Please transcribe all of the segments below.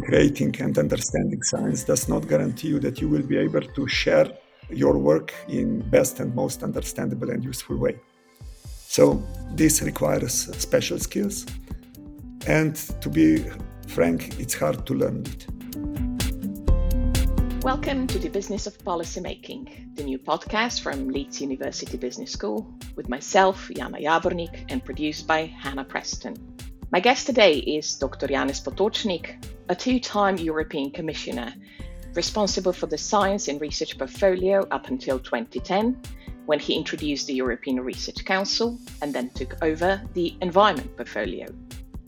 creating and understanding science does not guarantee you that you will be able to share your work in best and most understandable and useful way. So this requires special skills and to be frank, it's hard to learn it. Welcome to the Business of Policymaking, the new podcast from Leeds University Business School, with myself, Jana Javornik, and produced by Hannah Preston. My guest today is Dr. Janez Potočnik, a two time European Commissioner responsible for the science and research portfolio up until 2010, when he introduced the European Research Council and then took over the environment portfolio.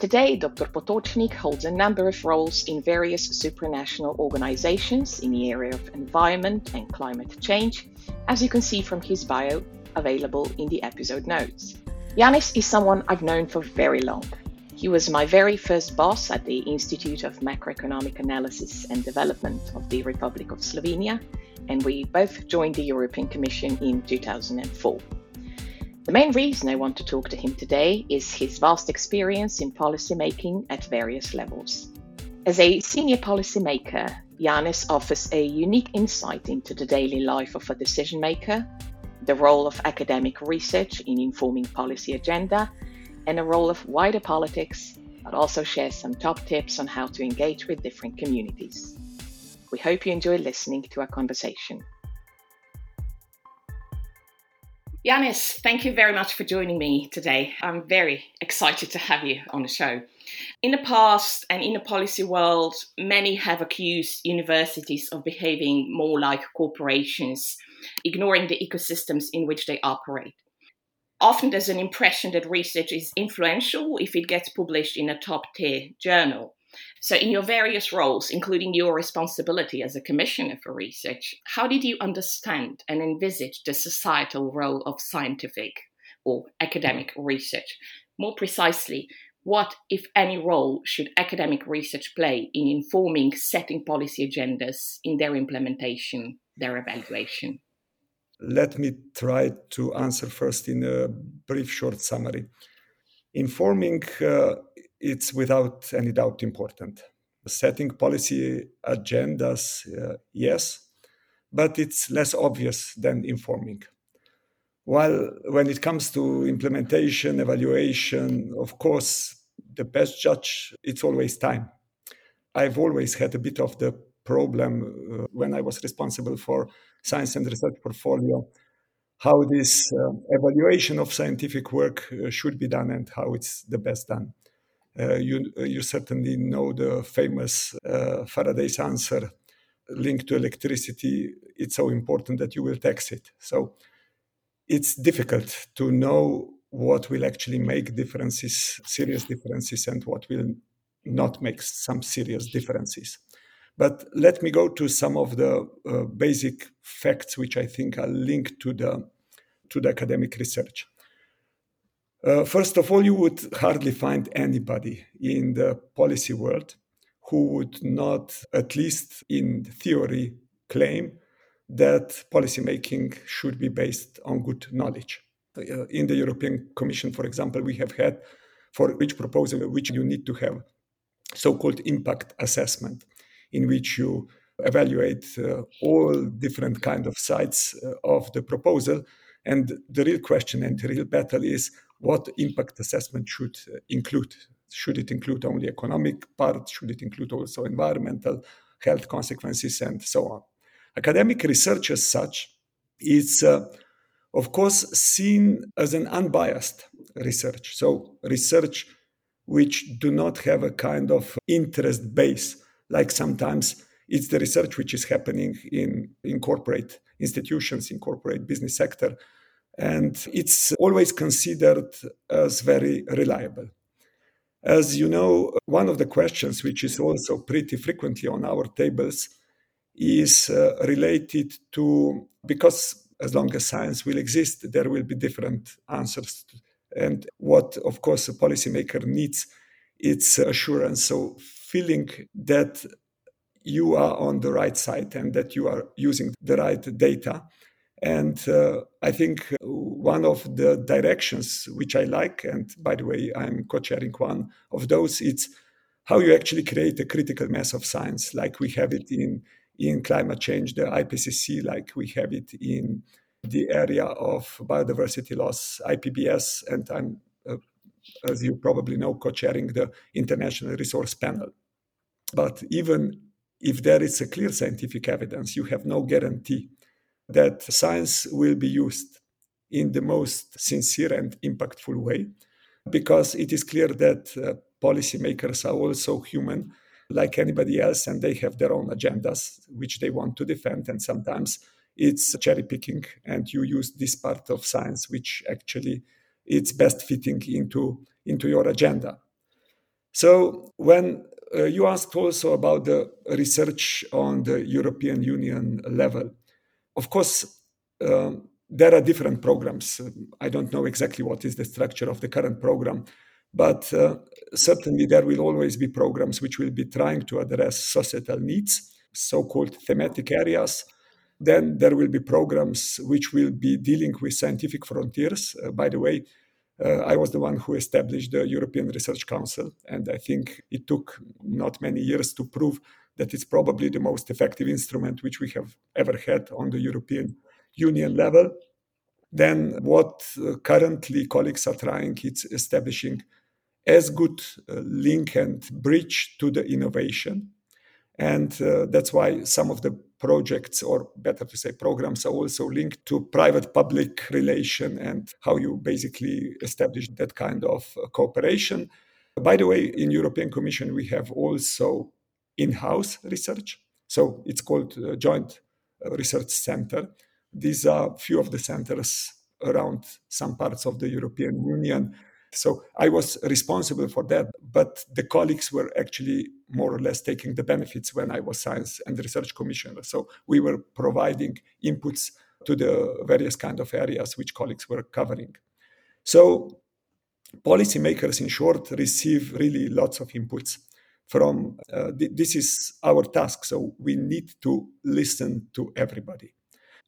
Today, Dr. Potočnik holds a number of roles in various supranational organizations in the area of environment and climate change, as you can see from his bio available in the episode notes. Janez is someone I've known for very long. He was my very first boss at the Institute of Macroeconomic Analysis and Development of the Republic of Slovenia, and we both joined the European Commission in 2004. The main reason I want to talk to him today is his vast experience in policymaking at various levels. As a senior policymaker, Janez offers a unique insight into the daily life of a decision maker, the role of academic research in informing policy agenda, and the role of wider politics, but also shares some top tips on how to engage with different communities. We hope you enjoy listening to our conversation. Janez, thank you very much for joining me today. I'm very excited to have you on the show. In the past and in the policy world, many have accused universities of behaving more like corporations, ignoring the ecosystems in which they operate. Often there's an impression that research is influential if it gets published in a top tier journal. So, in your various roles, including your responsibility as a commissioner for research, how did you understand and envisage the societal role of scientific or academic research? More precisely, what, if any, role should academic research play in informing setting policy agendas in their implementation, their evaluation? Let me try to answer first in a brief, short summary. Informing uh, it's without any doubt important. Setting policy agendas, uh, yes, but it's less obvious than informing. While when it comes to implementation, evaluation, of course, the best judge, it's always time. I've always had a bit of the problem uh, when I was responsible for science and research portfolio, how this uh, evaluation of scientific work uh, should be done and how it's the best done. You, you certainly know the famous Faraday's answer linked to electricity. It's so important that you will tax it. So it's difficult to know what will actually make differences, serious differences, and what will not make some serious differences. But let me go to some of the uh, basic facts which I think are linked to the to the academic research. Uh, first of all, you would hardly find anybody in the policy world who would not, at least in theory, claim that policymaking should be based on good knowledge. Uh, in the European Commission, for example, we have had for each proposal which you need to have so-called impact assessment, in which you evaluate uh, all different kind of sides uh, of the proposal. And the real question and the real battle is what impact assessment should uh, include. Should it include only economic part? Should it include also environmental health consequences and so on? Academic research as such is, uh, of course, seen as an unbiased research. So research which do not have a kind of interest base, like sometimes it's the research which is happening in, in corporate institutions, in corporate business sector, and it's always considered as very reliable. As you know, one of the questions which is also pretty frequently on our tables is uh, related to because as long as science will exist, there will be different answers. And what, of course, a policymaker needs, it's assurance. So feeling that you are on the right side and that you are using the right data and uh, I think one of the directions which I like, and by the way, I'm co chairing one of those, it's how you actually create a critical mass of science, like we have it in, in climate change, the IPCC, like we have it in the area of biodiversity loss, IPBES, and I'm, uh, as you probably know, co chairing the International Resource Panel. But even if there is a clear scientific evidence, you have no guarantee that science will be used in the most sincere and impactful way, because it is clear that uh, policymakers are also human like anybody else and they have their own agendas which they want to defend and sometimes it's cherry picking and you use this part of science which actually it's best fitting into into your agenda. So when uh, you asked also about the research on the european union level. Of course um, there are different programs. I don't know exactly what is the structure of the current program but uh, certainly there will always be programs which will be trying to address societal needs so-called thematic areas. Then there will be programs which will be dealing with scientific frontiers. Uh, by the way, uh, I was the one who established the European Research Council, and I think it took not many years to prove that it's probably the most effective instrument which we have ever had on the European Union level. Then, what uh, currently colleagues are trying is establishing as good uh, link and bridge to the innovation and uh, that's why some of the projects, or better to say, programs, are also linked to private public relation and how you basically establish that kind of uh, cooperation. By the way, in European Commission, we have also in-house research. So it's called Joint uh, Research Center. These are few of the centers around some parts of the European Union so I was responsible for that, but the colleagues were actually more or less taking the benefits when I was science and research commissioner. So we were providing inputs to the various kind of areas which colleagues were covering. So policymakers, in short, receive really lots of inputs from. Uh, th- this is our task. So we need to listen to everybody.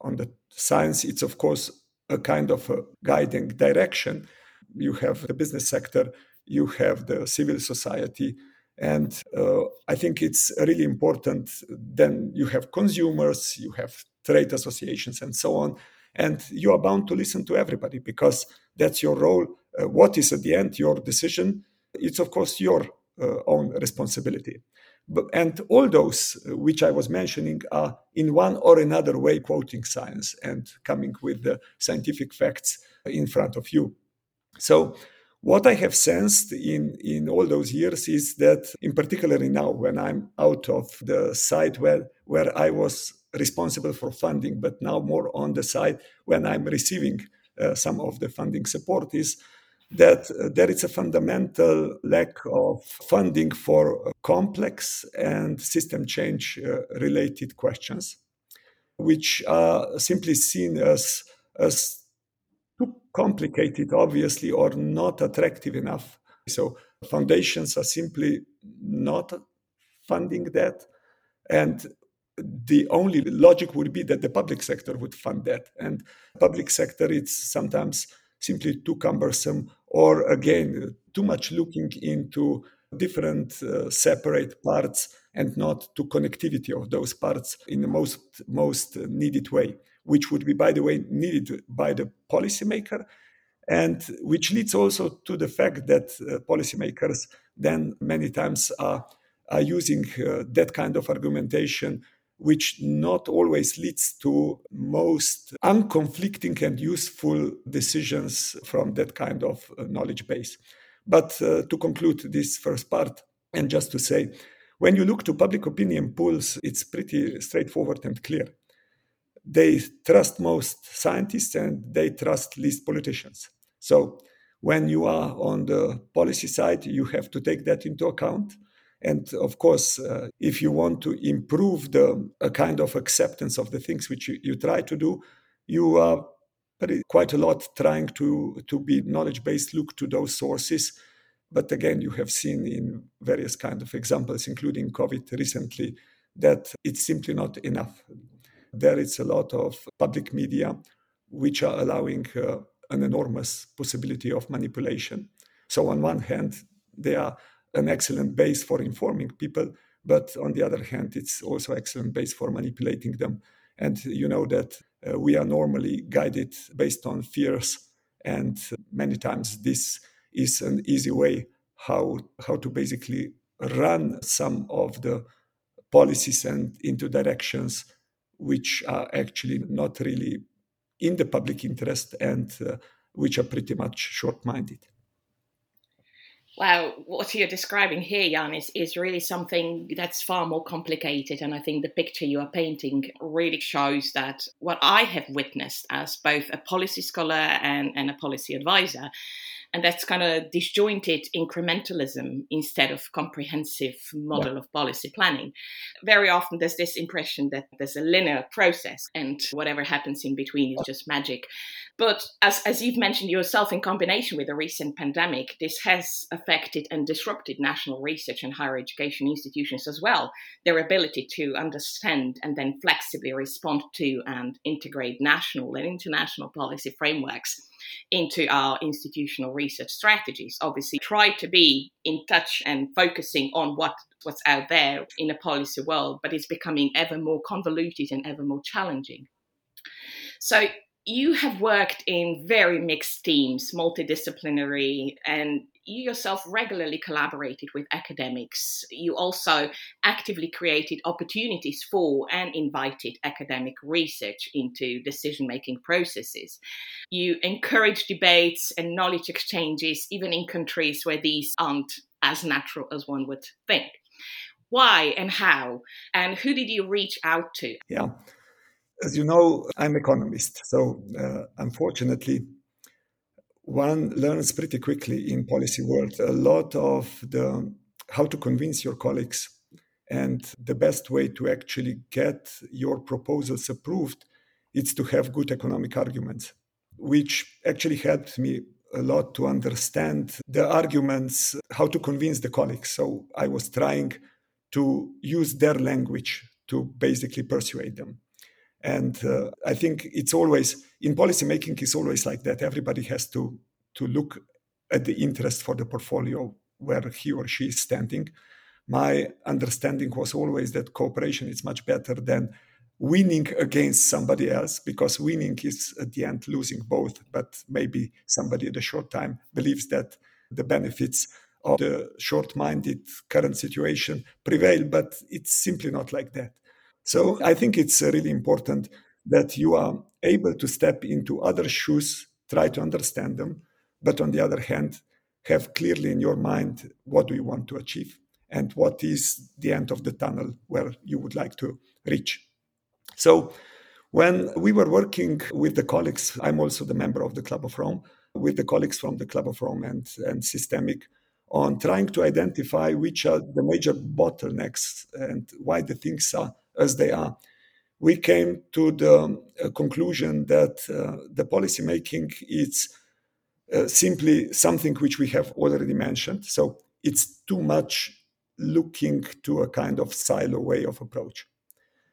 On the science, it's of course a kind of a guiding direction you have the business sector, you have the civil society. And uh, I think it's really important. Then you have consumers, you have trade associations, and so on. And you are bound to listen to everybody because that's your role. Uh, what is at the end your decision? It's, of course, your uh, own responsibility. But, and all those uh, which I was mentioning are in one or another way quoting science and coming with the scientific facts in front of you. So what I have sensed in, in all those years is that, in particularly now, when I'm out of the side where, where I was responsible for funding, but now more on the side when I'm receiving uh, some of the funding support, is that uh, there is a fundamental lack of funding for uh, complex and system change uh, related questions, which are simply seen as, as complicated, obviously, or not attractive enough. So foundations are simply not funding that. And the only logic would be that the public sector would fund that. And public sector, it's sometimes simply too cumbersome, or again, too much looking into different uh, separate parts and not to connectivity of those parts in the most most needed way which would be, by the way, needed by the policymaker, and which leads also to the fact that uh, policymakers then many times are, are using uh, that kind of argumentation which not always leads to most unconflicting and useful decisions from that kind of uh, knowledge base. But uh, to conclude this first part, and just to say, when you look to public opinion polls, it's pretty straightforward and clear they trust most scientists and they trust least politicians. So when you are on the policy side, you have to take that into account. And of course, uh, if you want to improve the a kind of acceptance of the things which you, you try to do, you are quite a lot trying to, to be knowledge based, look to those sources. But again, you have seen in various kind of examples, including COVID recently, that it's simply not enough there is a lot of public media which are allowing uh, an enormous possibility of manipulation. So, on one hand, they are an excellent base for informing people, but on the other hand, it's also an excellent base for manipulating them. And you know that uh, we are normally guided based on fears, and many times this is an easy way how how to basically run some of the policies and into directions which are actually not really in the public interest and uh, which are pretty much short-minded. Wow, what you're describing here, Jan, is, is really something that's far more complicated. And I think the picture you are painting really shows that what I have witnessed as both a policy scholar and, and a policy advisor and that's kind of disjointed incrementalism instead of comprehensive model yeah. of policy planning. Very often there's this impression that there's a linear process and whatever happens in between is just magic. But as, as you've mentioned yourself in combination with the recent pandemic this has affected and disrupted national research and higher education institutions as well. Their ability to understand and then flexibly respond to and integrate national and international policy frameworks into our institutional research strategies. Obviously, try to be in touch and focusing on what what's out there in a policy world, but it's becoming ever more convoluted and ever more challenging. So you have worked in very mixed teams, multidisciplinary, and you yourself regularly collaborated with academics. You also actively created opportunities for and invited academic research into decision making processes. You encourage debates and knowledge exchanges, even in countries where these aren't as natural as one would think. Why and how? And who did you reach out to? Yeah. As you know, I'm economist. So, uh, unfortunately, one learns pretty quickly in policy world. A lot of the how to convince your colleagues and the best way to actually get your proposals approved is to have good economic arguments which actually helped me a lot to understand the arguments how to convince the colleagues. So i was trying to use their language to basically persuade them and uh, i think it's always in policy making is always like that. Everybody has to to look at the interest for the portfolio where he or she is standing. My understanding was always that cooperation is much better than winning against somebody else because winning is at the end losing both. But maybe somebody at a short time believes that the benefits of the short-minded current situation prevail but it's simply not like that so I think it's uh, really important that you are able to step into other shoes, try to understand them, but on the other hand, have clearly in your mind what do you want to achieve and what is the end of the tunnel where you would like to reach. So when we were working with the colleagues, I'm also the member of the Club of Rome, with the colleagues from the Club of Rome and, and SYSTEMIQ on trying to identify which are the major bottlenecks and why the things are as they are. We came to the uh, conclusion that uh, the policy making is uh, simply something which we have already mentioned. So it's too much looking to a kind of silo way of approach.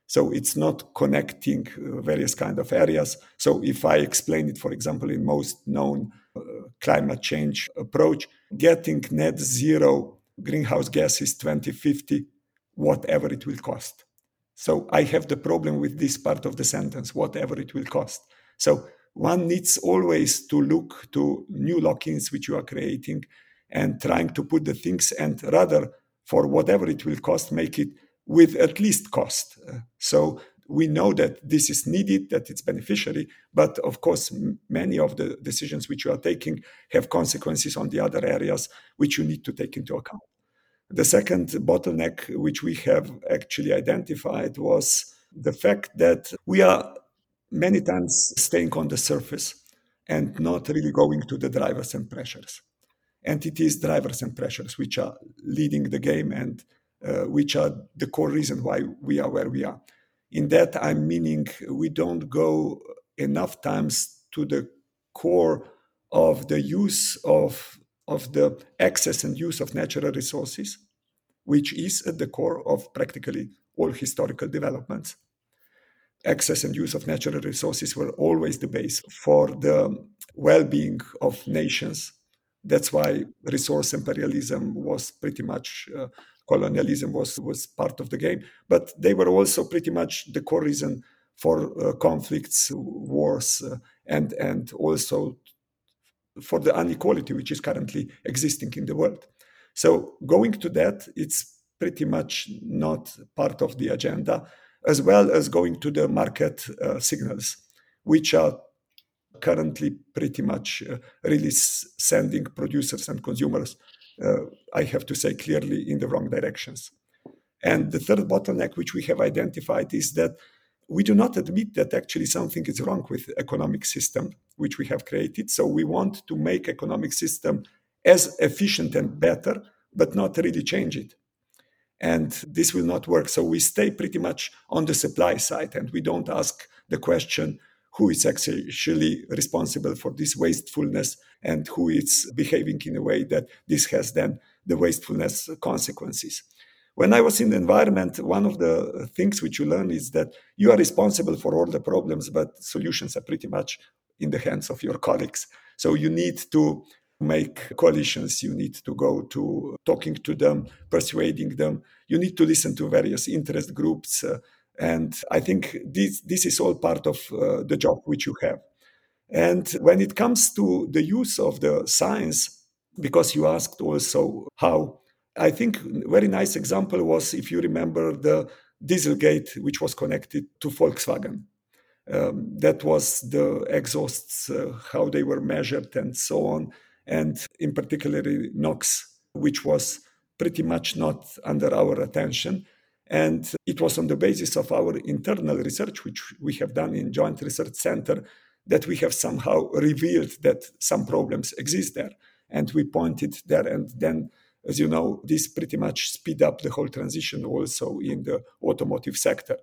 So it's not connecting uh, various kind of areas. So if I explain it, for example, in most known uh, climate change approach, getting net zero greenhouse gases 2050, whatever it will cost. So I have the problem with this part of the sentence, whatever it will cost. So one needs always to look to new lock-ins which you are creating and trying to put the things and rather for whatever it will cost, make it with at least cost. So we know that this is needed, that it's beneficiary, but of course, m- many of the decisions which you are taking have consequences on the other areas which you need to take into account. The second bottleneck, which we have actually identified, was the fact that we are many times staying on the surface and not really going to the drivers and pressures. And it is drivers and pressures which are leading the game and uh, which are the core reason why we are where we are. In that, I'm meaning we don't go enough times to the core of the use of of the access and use of natural resources, which is at the core of practically all historical developments. Access and use of natural resources were always the base for the well being of nations, That's why resource imperialism was pretty much uh, colonialism was was part of the game. But they were also pretty much the core reason for uh, conflicts, wars, uh, and and also for the inequality which is currently existing in the world. So going to that, it's pretty much not part of the agenda, as well as going to the market uh, signals, which are currently pretty much uh, really sending producers and consumers, uh, I have to say clearly, in the wrong directions. And the third bottleneck which we have identified is that we do not admit that actually something is wrong with economic system which we have created. So we want to make economic system as efficient and better, but not really change it. And this will not work. So we stay pretty much on the supply side and we don't ask the question who is actually responsible for this wastefulness and who is behaving in a way that this has then the wastefulness consequences. When I was in the environment, one of the things which you learn is that you are responsible for all the problems, but solutions are pretty much in the hands of your colleagues. So you need to make coalitions, you need to go to talking to them, persuading them, you need to listen to various interest groups. Uh, and I think this, this is all part of uh, the job which you have. And when it comes to the use of the science, because you asked also how, I think very nice example was if you remember the Dieselgate, which was connected to Volkswagen. Um, that was the exhausts, uh, how they were measured, and so on. And in particular, NOx, which was pretty much not under our attention. And it was on the basis of our internal research, which we have done in Joint Research Center, that we have somehow revealed that some problems exist there. And we pointed there. And then, as you know, this pretty much speed up the whole transition also in the automotive sector.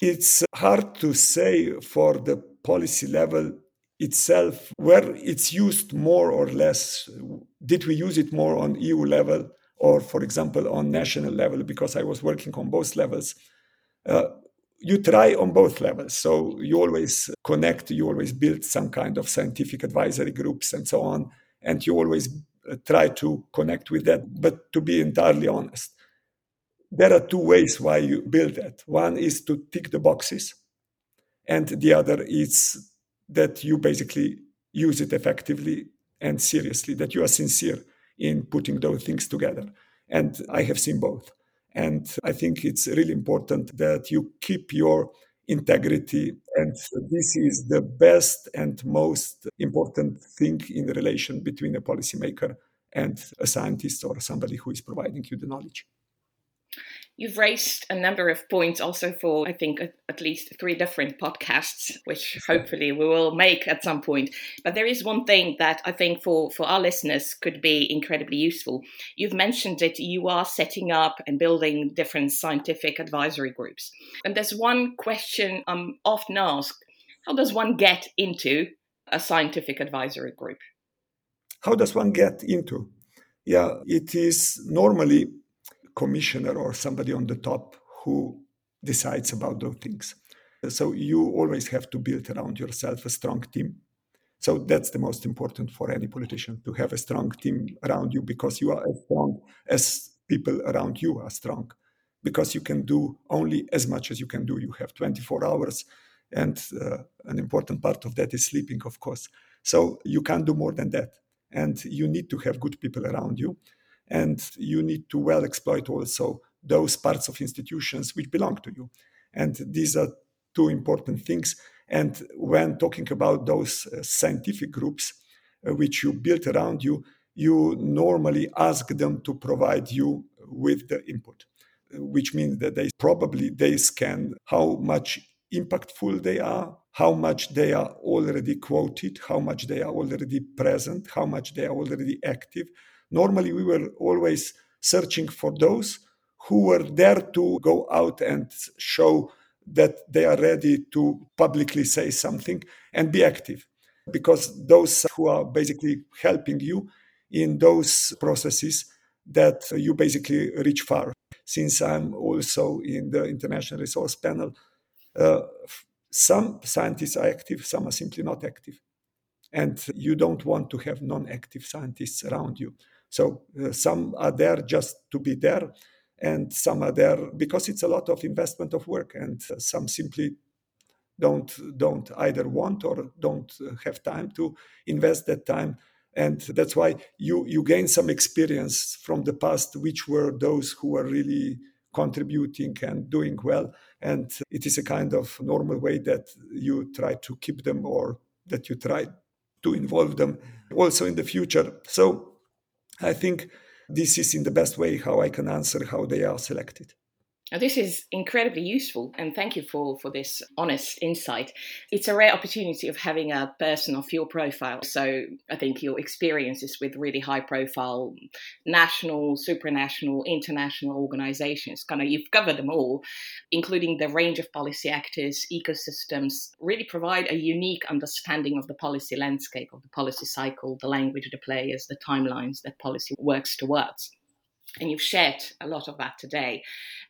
It's hard to say for the policy level itself where it's used more or less. Did we use it more on EU level or, for example, on national level, because I was working on both levels. Uh, you try on both levels. So you always connect, you always build some kind of scientific advisory groups and so on. And you always Uh, try to connect with that. But to be entirely honest, there are two ways why you build that. One is to tick the boxes, and the other is that you basically use it effectively and seriously, that you are sincere in putting those things together. And I have seen both. And I think it's really important that you keep your integrity. And this is the best and most important thing in relation between a policymaker and a scientist or somebody who is providing you the knowledge. You've raised a number of points also for, I think, at least three different podcasts, which hopefully we will make at some point. But there is one thing that I think for, for our listeners could be incredibly useful. You've mentioned that you are setting up and building different scientific advisory groups. And there's one question I'm often asked how does one get into a scientific advisory group? How does one get into? Yeah, it is normally commissioner or somebody on the top who decides about those things. So you always have to build around yourself a strong team. So that's the most important for any politician to have a strong team around you because you are as strong as people around you are strong. Because you can do only as much as you can do. You have 24 hours, and uh, an important part of that is sleeping, of course. So you can't do more than that. And you need to have good people around you and you need to well exploit also those parts of institutions which belong to you. And these are two important things. And when talking about those uh, scientific groups uh, which you build around you you normally ask them to provide you with the input which means that they probably they scan how much impactful they are how much they are already quoted how much they are already present how much they are already active Normally, we were always searching for those who were there to go out and show that they are ready to publicly say something and be active. Because those who are basically helping you in those processes that you basically reach far. Since I'm also in the International Resource Panel, uh, some scientists are active, some are simply not active. and you don't want to have non-active scientists around you. So uh, some are there just to be there, and some are there because it's a lot of investment of work, and uh, some simply don't don't either want or don't uh, have time to invest that time. And that's why you you gain some experience from the past which were those who were really contributing and doing well. And it is a kind of normal way that you try to keep them or that you try to involve them also in the future. So i think this is in the best way how i can answer how they are selected now, this is incredibly useful, and thank you for, for this honest insight. It's a rare opportunity of having a person of your profile. So, I think your experiences with really high profile national, supranational, international organizations kind of you've covered them all, including the range of policy actors, ecosystems, really provide a unique understanding of the policy landscape, of the policy cycle, the language of the players, the timelines that policy works towards and you've shared a lot of that today.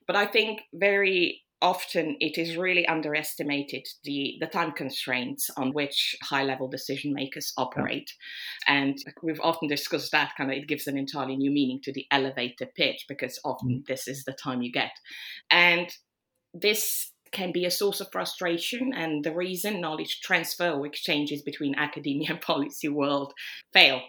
But I think very often it is really underestimated the, the time constraints on which high level decision makers operate. And we've often discussed that kind of it gives an entirely new meaning to the elevator pitch because often mm. this is the time you get. And this can be a source of frustration and the reason knowledge transfer or exchanges between academia and policy world fail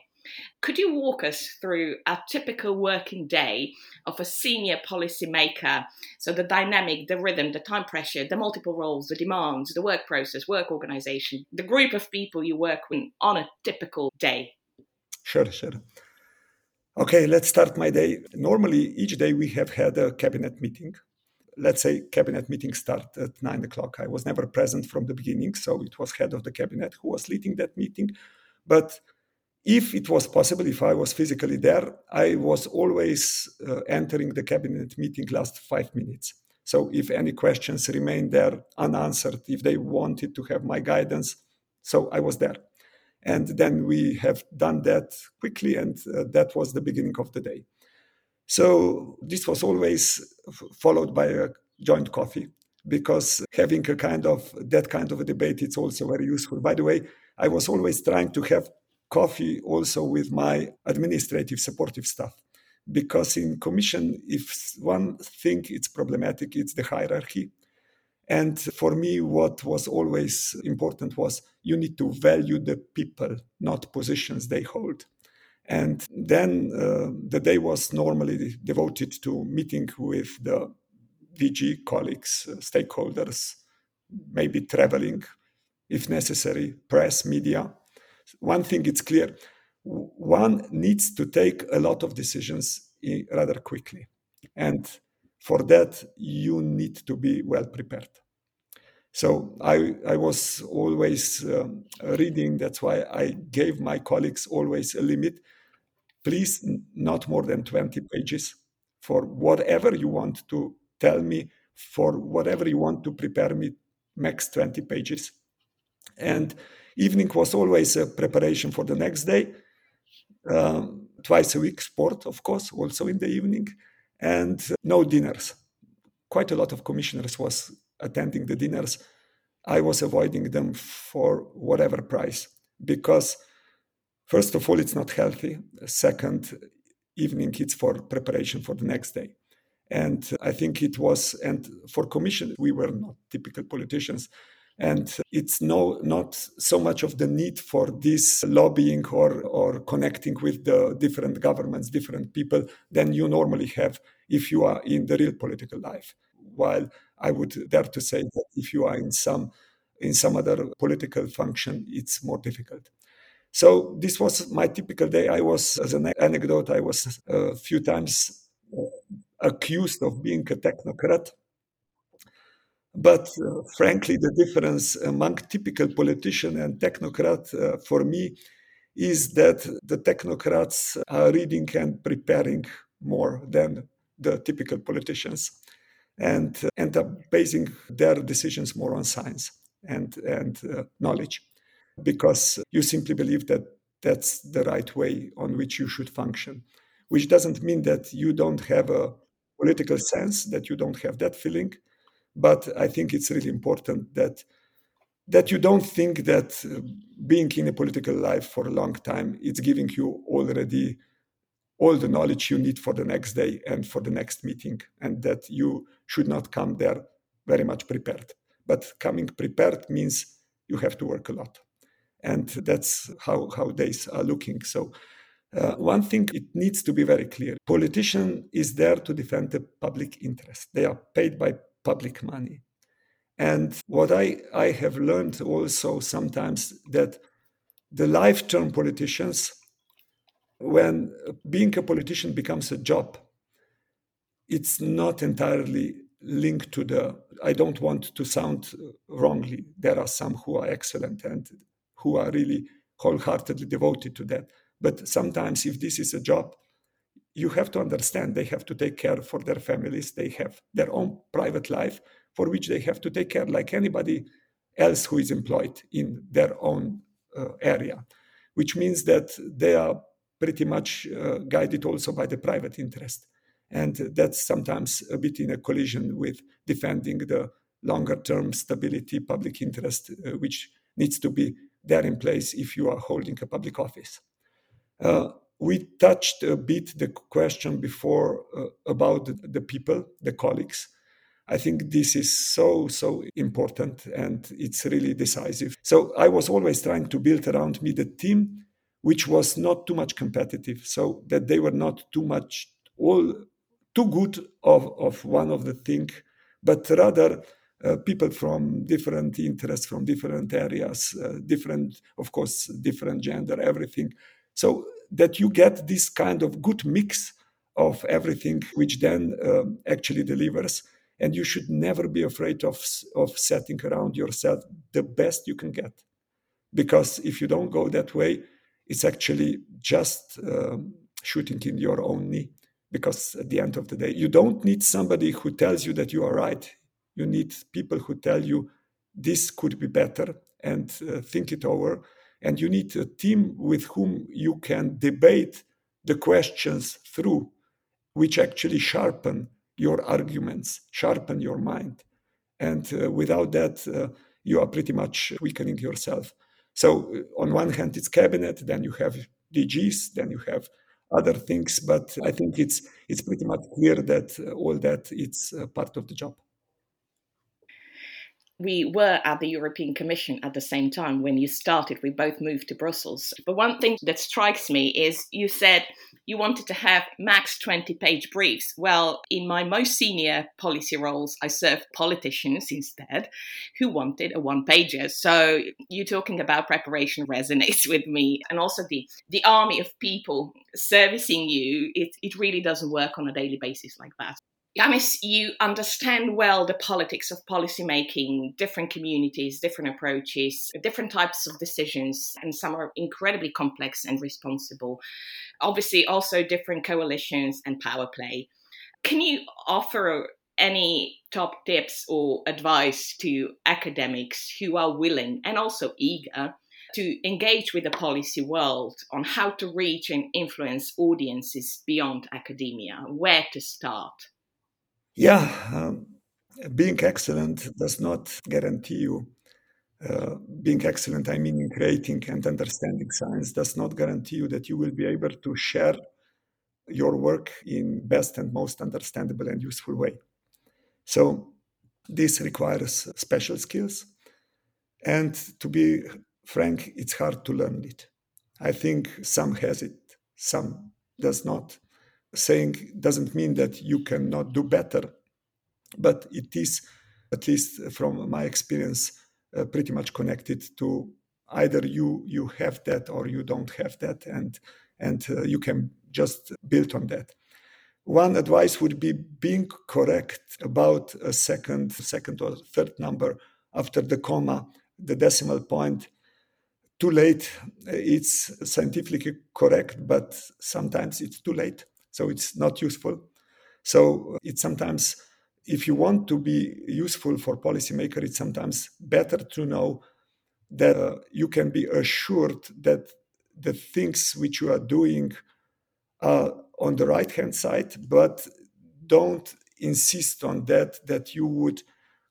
could you walk us through a typical working day of a senior policymaker? So, the dynamic, the rhythm, the time pressure, the multiple roles, the demands, the work process, work organization, the group of people you work with on a typical day? Sure, sure. Okay, let's start my day. Normally, each day we have had a cabinet meeting. Let's say cabinet meeting start at nine o'clock. I was never present from the beginning, so it was head of the cabinet who was leading that meeting. But if it was possible, if I was physically there, I was always uh, entering the cabinet meeting last five minutes. So if any questions remained there unanswered, if they wanted to have my guidance, so I was there. And then we have done that quickly, and uh, that was the beginning of the day. So this was always f- followed by a joint coffee because having a kind of that kind of a debate it's also very useful. By the way, I was always trying to have coffee also with my administrative supportive staff. Because in commission if one thing it's problematic it's the hierarchy. And for me what was always important was you need to value the people not positions they hold. And then uh, the day was normally devoted to meeting with the dg colleagues uh, stakeholders maybe traveling if necessary press media one thing it's clear. One needs to take a lot of decisions rather quickly. And for that you need to be well prepared. So i i was always um, reading. That's why i gave my colleagues always a limit. Please not more than 20 pages for whatever you want to tell me for whatever you want to prepare me max 20 pages. And Evening was always a preparation for the next day. Um, twice a week, sport, of course, also in the evening, and no dinners. Quite a lot of commissioners was attending the dinners. I was avoiding them for whatever price because, first of all, it's not healthy. Second, evening it's for preparation for the next day. And I think it was, and for commission, we were not typical politicians and it's no not so much of the need for this lobbying or or connecting with the different governments different people than you normally have if you are in the real political life. While i would dare to say that if you are in some in some other political function it's more difficult. So this was my typical day. I was as an anecdote i was a few times uh, accused of being a technocrat but uh, frankly, the difference among typical politician and technocrat uh, for me is that the technocrats are reading and preparing more than the typical politicians and uh, end up basing their decisions more on science and, and uh, knowledge. Because you simply believe that that's the right way on which you should function, which doesn't mean that you don't have a political sense, that you don't have that feeling but I think it's really important that that you don't think that uh, being in a political life for a long time it's giving you already all the knowledge you need for the next day and for the next meeting and that you should not come there very much prepared. But coming prepared means you have to work a lot. And that's how, how days are looking. So uh, one thing it needs to be very clear. Politician is there to defend the public interest. They are paid by public money. And what I, I have learned also sometimes that the life-term politicians, when being a politician becomes a job, it's not entirely linked to the i don't want to sound wrongly. There are some who are excellent and who are really wholeheartedly devoted to that. But sometimes if this is a job you have to understand they have to take care for their families they have their own private life for which they have to take care like anybody else who is employed in their own uh, area, which means that they are pretty much uh, guided also by the private interest. And that's sometimes a bit in a collision with defending the longer term stability, public interest, uh, which needs to be there in place if you are holding a public office. Uh, we touched a bit the question before uh, about the, people, the colleagues. I think this is so, so important and it's really decisive. So I was always trying to build around me the team which was not too much competitive, so that they were not too much all too good of, of one of the thing, but rather uh, people from different interests, from different areas, uh, different, of course, different gender, everything. So that you get this kind of good mix of everything, which then um, actually delivers. And you should never be afraid of, of setting around yourself the best you can get. Because if you don't go that way it's actually just um, shooting in your own knee. Because at the end of the day you don't need somebody who tells you that you are right. You need people who tell you this could be better and uh, think it over and you need a team with whom you can debate the questions through which actually sharpen your arguments, sharpen your mind. And uh, without that, uh, you are pretty much weakening yourself. So, uh, on one hand, it's cabinet, then you have DGs, then you have other things. But I think it's it's pretty much clear that uh, all that it's uh, part of the job we were at the European Commission at the same time when you started. We both moved to Brussels. But one thing that strikes me is you said you wanted to have max 20 page briefs. Well, in my most senior policy roles, I served politicians instead who wanted a one pager. So you talking about preparation resonates with me. And also the, the army of people servicing you, it, it really doesn't work on a daily basis like that. Janez, you understand well the politics of policymaking, different communities, different approaches, different types of decisions, and some are incredibly complex and responsible. Obviously, also different coalitions and power play. Can you offer any top tips or advice to academics who are willing and also eager to engage with the policy world on how to reach and influence audiences beyond academia? Where to start? Yeah, um, being excellent does not guarantee you. Uh, being excellent, I mean, in creating and understanding science, does not guarantee you that you will be able to share your work in best and most understandable and useful way. So this requires special skills, and to be frank, it's hard to learn it. I think some has it, some does not saying doesn't mean that you cannot do better, but it is, at least from my experience, uh, pretty much connected to either you you have that or you don't have that, and and uh, you can just build on that. One advice would be being correct about a second, second or third number after the comma, the decimal point. Too late. It's scientifically correct, but sometimes it's too late so it's not useful. So it's sometimes, if you want to be useful for policymaker, it's sometimes better to know that uh, you can be assured that the things which you are doing are on the right hand side, but don't insist on that, that you would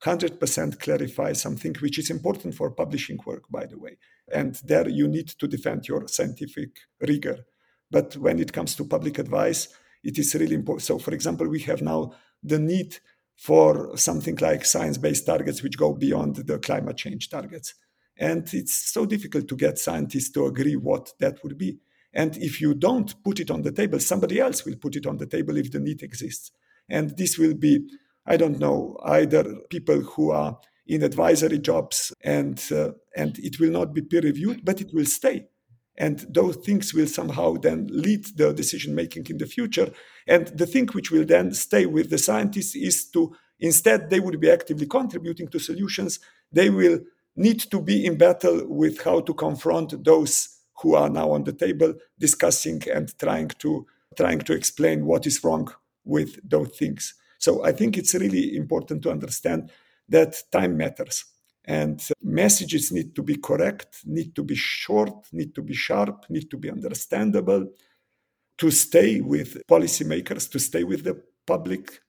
100% clarify something which is important for publishing work, by the way. And there you need to defend your scientific rigor. But when it comes to public advice, it is really important. So, for example, we have now the need for something like science based targets which go beyond the climate change targets. And it's so difficult to get scientists to agree what that would be. And if you don't put it on the table, somebody else will put it on the table if the need exists. And this will be, I don't know, either people who are in advisory jobs and uh, and it will not be peer reviewed, but it will stay. And those things will somehow then lead the decision making in the future. And the thing which will then stay with the scientists is to instead they would be actively contributing to solutions. They will need to be in battle with how to confront those who are now on the table discussing and trying to trying to explain what is wrong with those things so i think it's really important to understand that time matters and messages need to be correct need to be short need to be sharp need to be understandable to stay with policymakers to stay with the public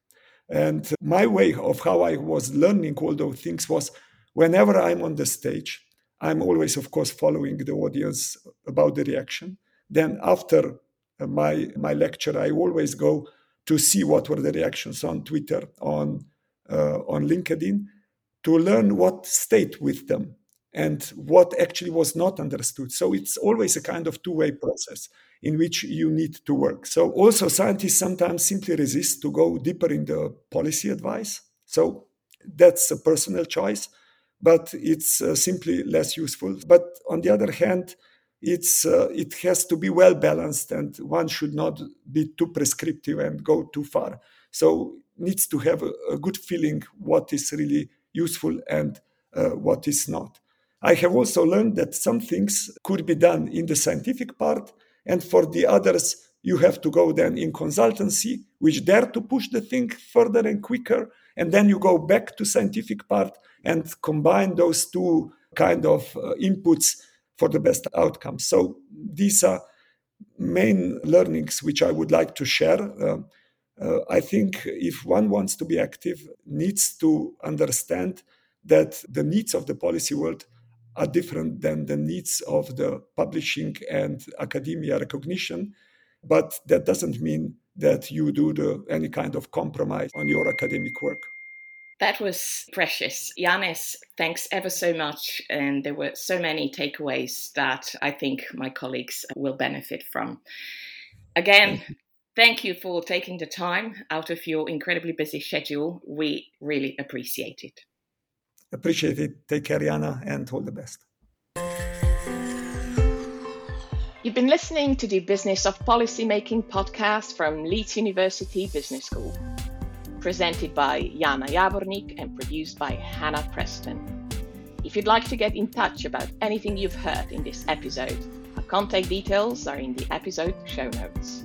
and my way of how i was learning all those things was whenever I'm on the stage, I'm always, of course, following the audience about the reaction. Then after my my lecture, I always go to see what were the reactions on Twitter, on uh, on LinkedIn, to learn what stayed with them and what actually was not understood. So it's always a kind of two-way process in which you need to work. So also scientists sometimes simply resist to go deeper in the policy advice. So that's a personal choice but it's uh, simply less useful. But on the other hand, it's uh, it has to be well balanced, and one should not be too prescriptive and go too far. So needs to have a, a good feeling what is really useful and uh, what is not. I have also learned that some things could be done in the scientific part, and for the others, you have to go then in consultancy, which dare to push the thing further and quicker, and then you go back to scientific part and combine those two kind of uh, inputs for the best outcome. So these are main learnings which I would like to share. Uh, uh, I think if one wants to be active, needs to understand that the needs of the policy world are different than the needs of the publishing and academia recognition. But that doesn't mean that you do the, any kind of compromise on your academic work. That was precious. Janez, thanks ever so much. And there were so many takeaways that I think my colleagues will benefit from. Again, thank you for taking the time out of your incredibly busy schedule. We really appreciate it. Appreciate it. Take care, Jana, and all the best. You've been listening to the Business of Policymaking podcast from Leeds University Business School presented by Jana Javornik and produced by Hannah Preston. If you'd like to get in touch about anything you've heard in this episode, our contact details are in the episode show notes.